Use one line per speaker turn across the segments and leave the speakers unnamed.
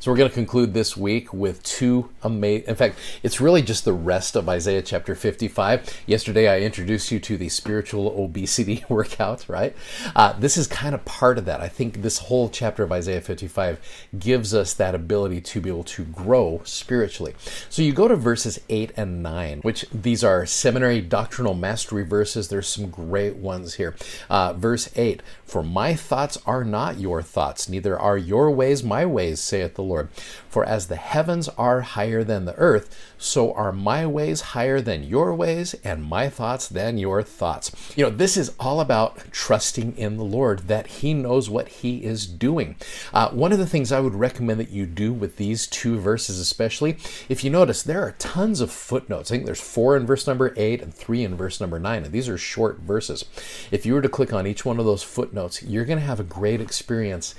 So we're going to conclude this week with two amazing. In fact, it's really just the rest of Isaiah chapter 55. Yesterday, I introduced you to the spiritual obesity workout. Right? Uh, this is kind of part of that. I think this whole chapter of Isaiah 55 gives us that ability to be able to grow spiritually. So you go to verses 8 and 9, which these are seminary doctrinal mastery verses. There's some great ones here. Uh, verse 8: For my thoughts are not your thoughts, neither are your ways my ways, saith the Lord. Lord. For as the heavens are higher than the earth, so are my ways higher than your ways, and my thoughts than your thoughts. You know, this is all about trusting in the Lord, that He knows what He is doing. Uh, one of the things I would recommend that you do with these two verses, especially, if you notice, there are tons of footnotes. I think there's four in verse number eight and three in verse number nine, and these are short verses. If you were to click on each one of those footnotes, you're going to have a great experience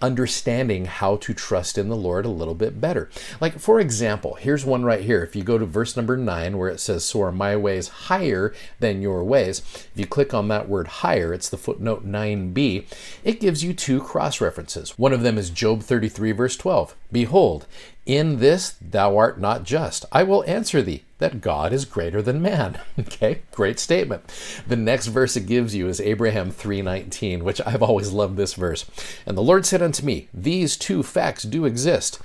understanding how to trust in the Lord a little bit better. Like, for example, here's one right here. If you go to verse number nine, where it says, So are my ways higher than your ways, if you click on that word higher, it's the footnote 9b, it gives you two cross references. One of them is Job 33, verse 12. Behold, in this thou art not just. I will answer thee that God is greater than man. Okay, great statement. The next verse it gives you is Abraham 3:19, which I've always loved this verse. And the Lord said unto me, These two facts do exist.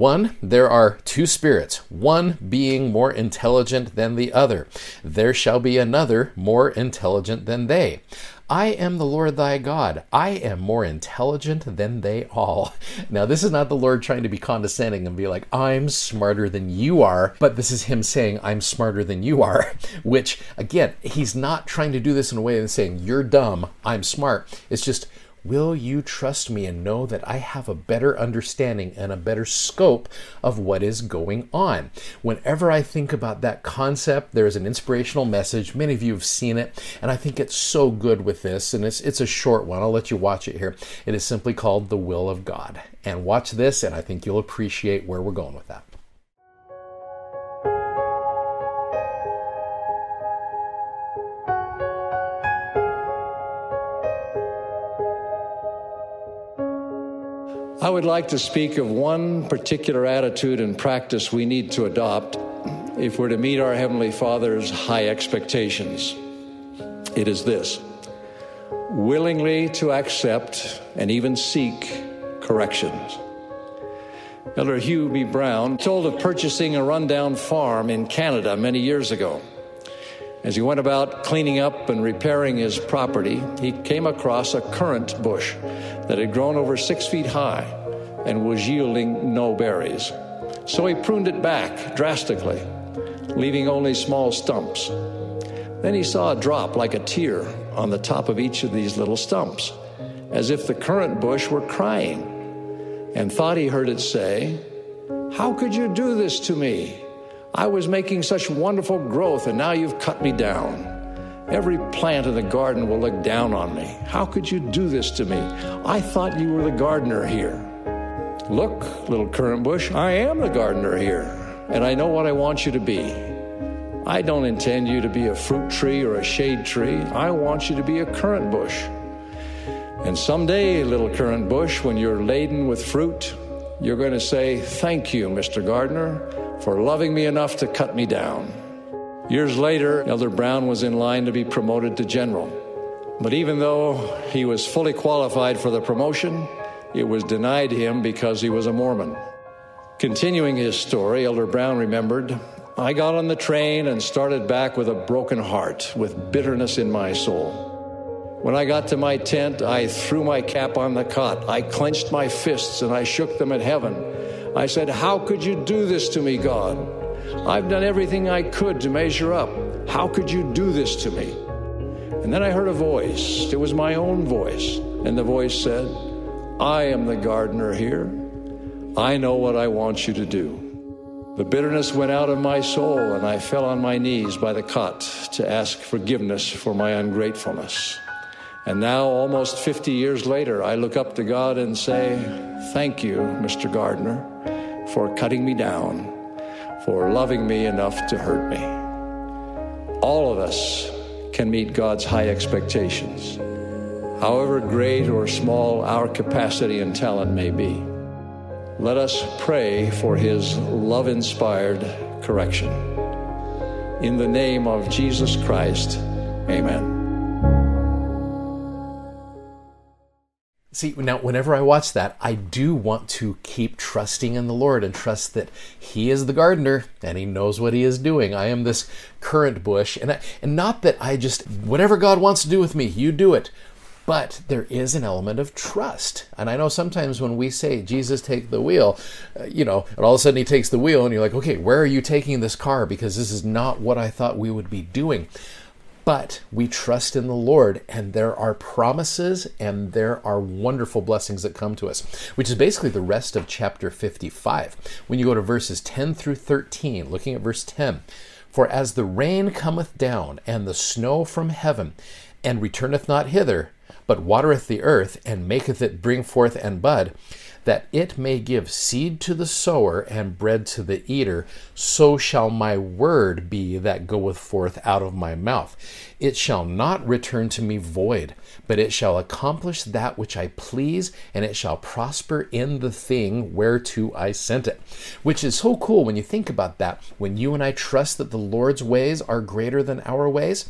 One, there are two spirits, one being more intelligent than the other. There shall be another more intelligent than they. I am the Lord thy God. I am more intelligent than they all. Now, this is not the Lord trying to be condescending and be like, I'm smarter than you are, but this is him saying, I'm smarter than you are, which, again, he's not trying to do this in a way of saying, You're dumb, I'm smart. It's just, Will you trust me and know that I have a better understanding and a better scope of what is going on? Whenever I think about that concept, there's an inspirational message. Many of you have seen it, and I think it's so good with this. And it's, it's a short one. I'll let you watch it here. It is simply called The Will of God. And watch this, and I think you'll appreciate where we're going with that.
I would like to speak of one particular attitude and practice we need to adopt if we're to meet our Heavenly Father's high expectations. It is this willingly to accept and even seek corrections. Elder Hugh B. Brown told of purchasing a rundown farm in Canada many years ago. As he went about cleaning up and repairing his property, he came across a currant bush that had grown over six feet high and was yielding no berries. So he pruned it back drastically, leaving only small stumps. Then he saw a drop like a tear on the top of each of these little stumps, as if the currant bush were crying, and thought he heard it say, How could you do this to me? I was making such wonderful growth, and now you've cut me down. Every plant in the garden will look down on me. How could you do this to me? I thought you were the gardener here. Look, little currant bush, I am the gardener here, and I know what I want you to be. I don't intend you to be a fruit tree or a shade tree. I want you to be a currant bush. And someday, little currant bush, when you're laden with fruit, you're going to say, Thank you, Mr. Gardener for loving me enough to cut me down. Years later, Elder Brown was in line to be promoted to general. But even though he was fully qualified for the promotion, it was denied him because he was a Mormon. Continuing his story, Elder Brown remembered I got on the train and started back with a broken heart, with bitterness in my soul. When I got to my tent, I threw my cap on the cot. I clenched my fists and I shook them at heaven. I said, How could you do this to me, God? I've done everything I could to measure up. How could you do this to me? And then I heard a voice. It was my own voice. And the voice said, I am the gardener here. I know what I want you to do. The bitterness went out of my soul, and I fell on my knees by the cot to ask forgiveness for my ungratefulness. And now, almost 50 years later, I look up to God and say, Thank you, Mr. Gardener, for cutting me down, for loving me enough to hurt me. All of us can meet God's high expectations, however great or small our capacity and talent may be. Let us pray for His love inspired correction. In the name of Jesus Christ, amen.
See, now, whenever I watch that, I do want to keep trusting in the Lord and trust that He is the gardener and He knows what He is doing. I am this currant bush, and, I, and not that I just, whatever God wants to do with me, you do it. But there is an element of trust. And I know sometimes when we say, Jesus, take the wheel, uh, you know, and all of a sudden He takes the wheel, and you're like, okay, where are you taking this car? Because this is not what I thought we would be doing. But we trust in the Lord, and there are promises and there are wonderful blessings that come to us, which is basically the rest of chapter 55. When you go to verses 10 through 13, looking at verse 10 For as the rain cometh down, and the snow from heaven, and returneth not hither, but watereth the earth, and maketh it bring forth and bud, that it may give seed to the sower and bread to the eater, so shall my word be that goeth forth out of my mouth. It shall not return to me void, but it shall accomplish that which I please, and it shall prosper in the thing whereto I sent it. Which is so cool when you think about that. When you and I trust that the Lord's ways are greater than our ways,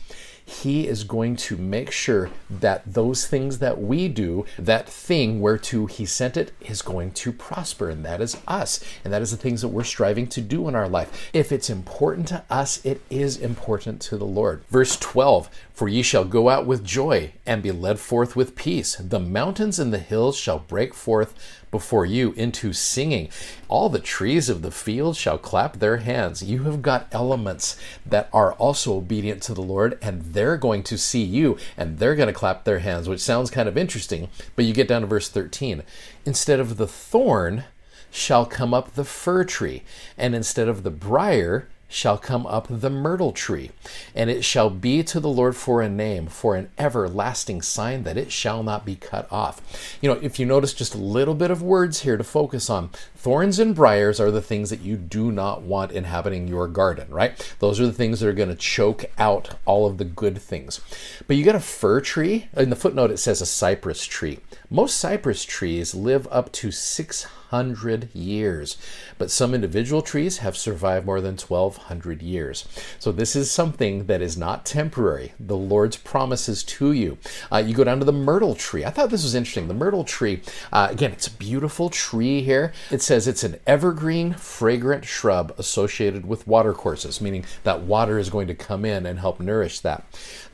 he is going to make sure that those things that we do, that thing whereto He sent it, is going to prosper. And that is us. And that is the things that we're striving to do in our life. If it's important to us, it is important to the Lord. Verse 12 For ye shall go out with joy and be led forth with peace. The mountains and the hills shall break forth before you into singing. All the trees of the field shall clap their hands. You have got elements that are also obedient to the Lord, and they're going to see you and they're going to clap their hands, which sounds kind of interesting. But you get down to verse 13. Instead of the thorn shall come up the fir tree, and instead of the brier shall come up the myrtle tree, and it shall be to the Lord for a name, for an everlasting sign that it shall not be cut off. You know, if you notice just a little bit of words here to focus on, thorns and briars are the things that you do not want inhabiting your garden, right? Those are the things that are going to choke out all of the good things. But you got a fir tree. In the footnote, it says a cypress tree. Most cypress trees live up to 600 years. But some individual trees have survived more than 1,200 years. So this is something that is not temporary. The Lord's promises to you. Uh, you go down to the myrtle tree. I thought this was interesting. The myrtle tree, uh, again, it's a beautiful tree here. It says it's an evergreen, fragrant shrub associated with watercourses, meaning that water is going to come in and help nourish that.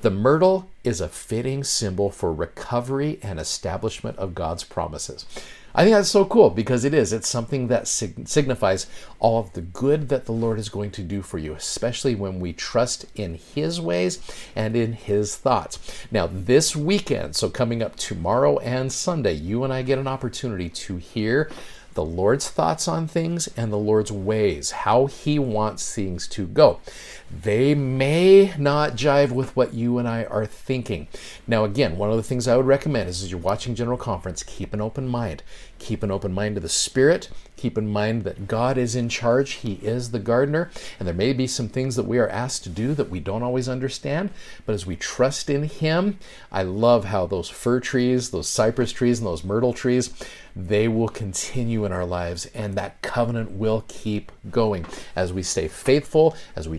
The myrtle is a fitting symbol for recovery and establishment of God's promises. I think that's so cool because it is. It's something that sig- signifies all of the good that the Lord is going to do for you, especially when we trust in His ways and in His thoughts. Now, this weekend, so coming up tomorrow and Sunday, you and I get an opportunity to hear the Lord's thoughts on things and the Lord's ways, how He wants things to go. They may not jive with what you and I are thinking. Now, again, one of the things I would recommend is as you're watching General Conference, keep an open mind. Keep an open mind to the Spirit. Keep in mind that God is in charge. He is the gardener. And there may be some things that we are asked to do that we don't always understand. But as we trust in Him, I love how those fir trees, those cypress trees, and those myrtle trees, they will continue in our lives. And that covenant will keep going as we stay faithful, as we